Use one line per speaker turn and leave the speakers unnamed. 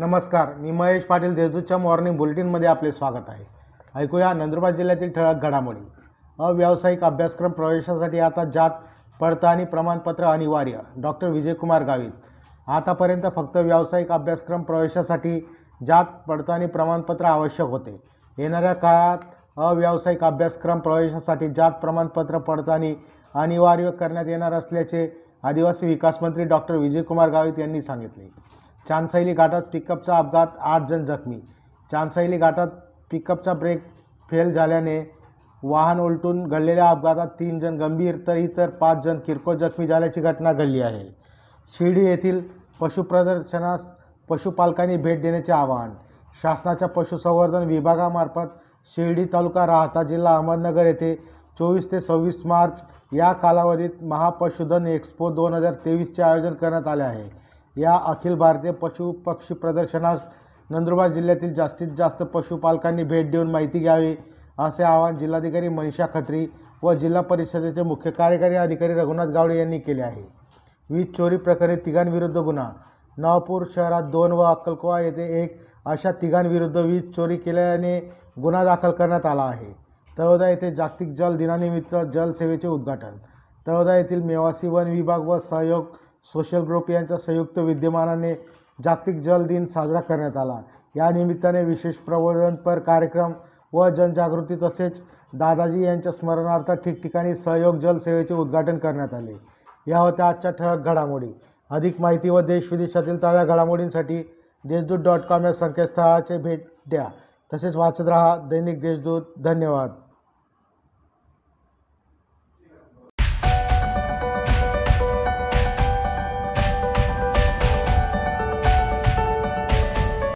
नमस्कार मी महेश पाटील देजूच्या मॉर्निंग बुलेटिनमध्ये आपले स्वागत आहे. ऐकूया नंदुरबार जिल्ह्यातील ठळक घडामोडी. अव्यावसायिक अभ्यासक्रम प्रवेशासाठी आता जात पडताळणी प्रमाणपत्र अनिवार्य. डॉक्टर विजयकुमार गावित. आतापर्यंत फक्त व्यावसायिक अभ्यासक्रम प्रवेशासाठी जात पडताळणी प्रमाणपत्र आवश्यक होते. येणाऱ्या काळात अव्यावसायिक अभ्यासक्रम प्रवेशासाठी जात प्रमाणपत्र पडताळणी अनिवार्य करण्यात येणार असल्याचे आदिवासी विकास मंत्री डॉक्टर विजयकुमार गावित यांनी सांगितले. चांदसैली घाटात पिकअपचा अपघात आठ जण जखमी. चांदसैली घाटात पिकअपचा ब्रेक फेल झाल्याने वाहन उलटून घडलेल्या अपघातात तीन जण गंभीर तर इतर पाच जण किरकोळ जखमी झाल्याची घटना घडली आहे. शिर्डी येथील पशुप्रदर्शनास पशुपालकांनी भेट देण्याचे आवाहन. शासनाच्या पशुसंवर्धन विभागामार्फत शिर्डी तालुका राहता जिल्हा अहमदनगर येथे चोवीस ते सव्वीस मार्च या कालावधीत महापशुधन एक्स्पो दोन हजार तेवीसचे आयोजन करण्यात आले आहे. या अखिल भारतीय पशु पक्षी प्रदर्शनास नंदुरबार जिल्ह्यातील जास्तीत जास्त पशुपालकांनी भेट देऊन माहिती घ्यावी असे आवाहन जिल्हाधिकारी मनीषा खत्री व जिल्हा परिषदेचे मुख्य कार्यकारी अधिकारी रघुनाथ गावडे यांनी केले आहे. वीज चोरी प्रकरणी तिघांविरुद्ध गुन्हा नवापूर शहरात दोन व अक्कलकोवा येथे एक अशा तिघांविरुद्ध वीज चोरी केल्याने गुन्हा दाखल करण्यात आला आहे. तळोदा येथे जागतिक जल दिनानिमित्त जलसेवेचे उद्घाटन तळोदा येथील मेवासी वन विभाग व सहयोग सोशल ग्रुप यांच्या संयुक्त विद्यमानाने जागतिक जल दिन साजरा करण्यात आला. या निमित्ताने विशेष प्रबोधनपर कार्यक्रम व जनजागृती तसेच दादाजी यांच्या स्मरणार्थ ठिकठिकाणी सहयोग जल सेवेचे उद्घाटन करण्यात आले. या होत्या आजच्या ठळक घडामोडी. अधिक माहिती व देश विदेशातील ताज्या घडामोडींसाठी देशदूत डॉट कॉम या संकेतस्थळाचे भेट द्या. तसेच वाचत रहा दैनिक देशदूत. धन्यवाद.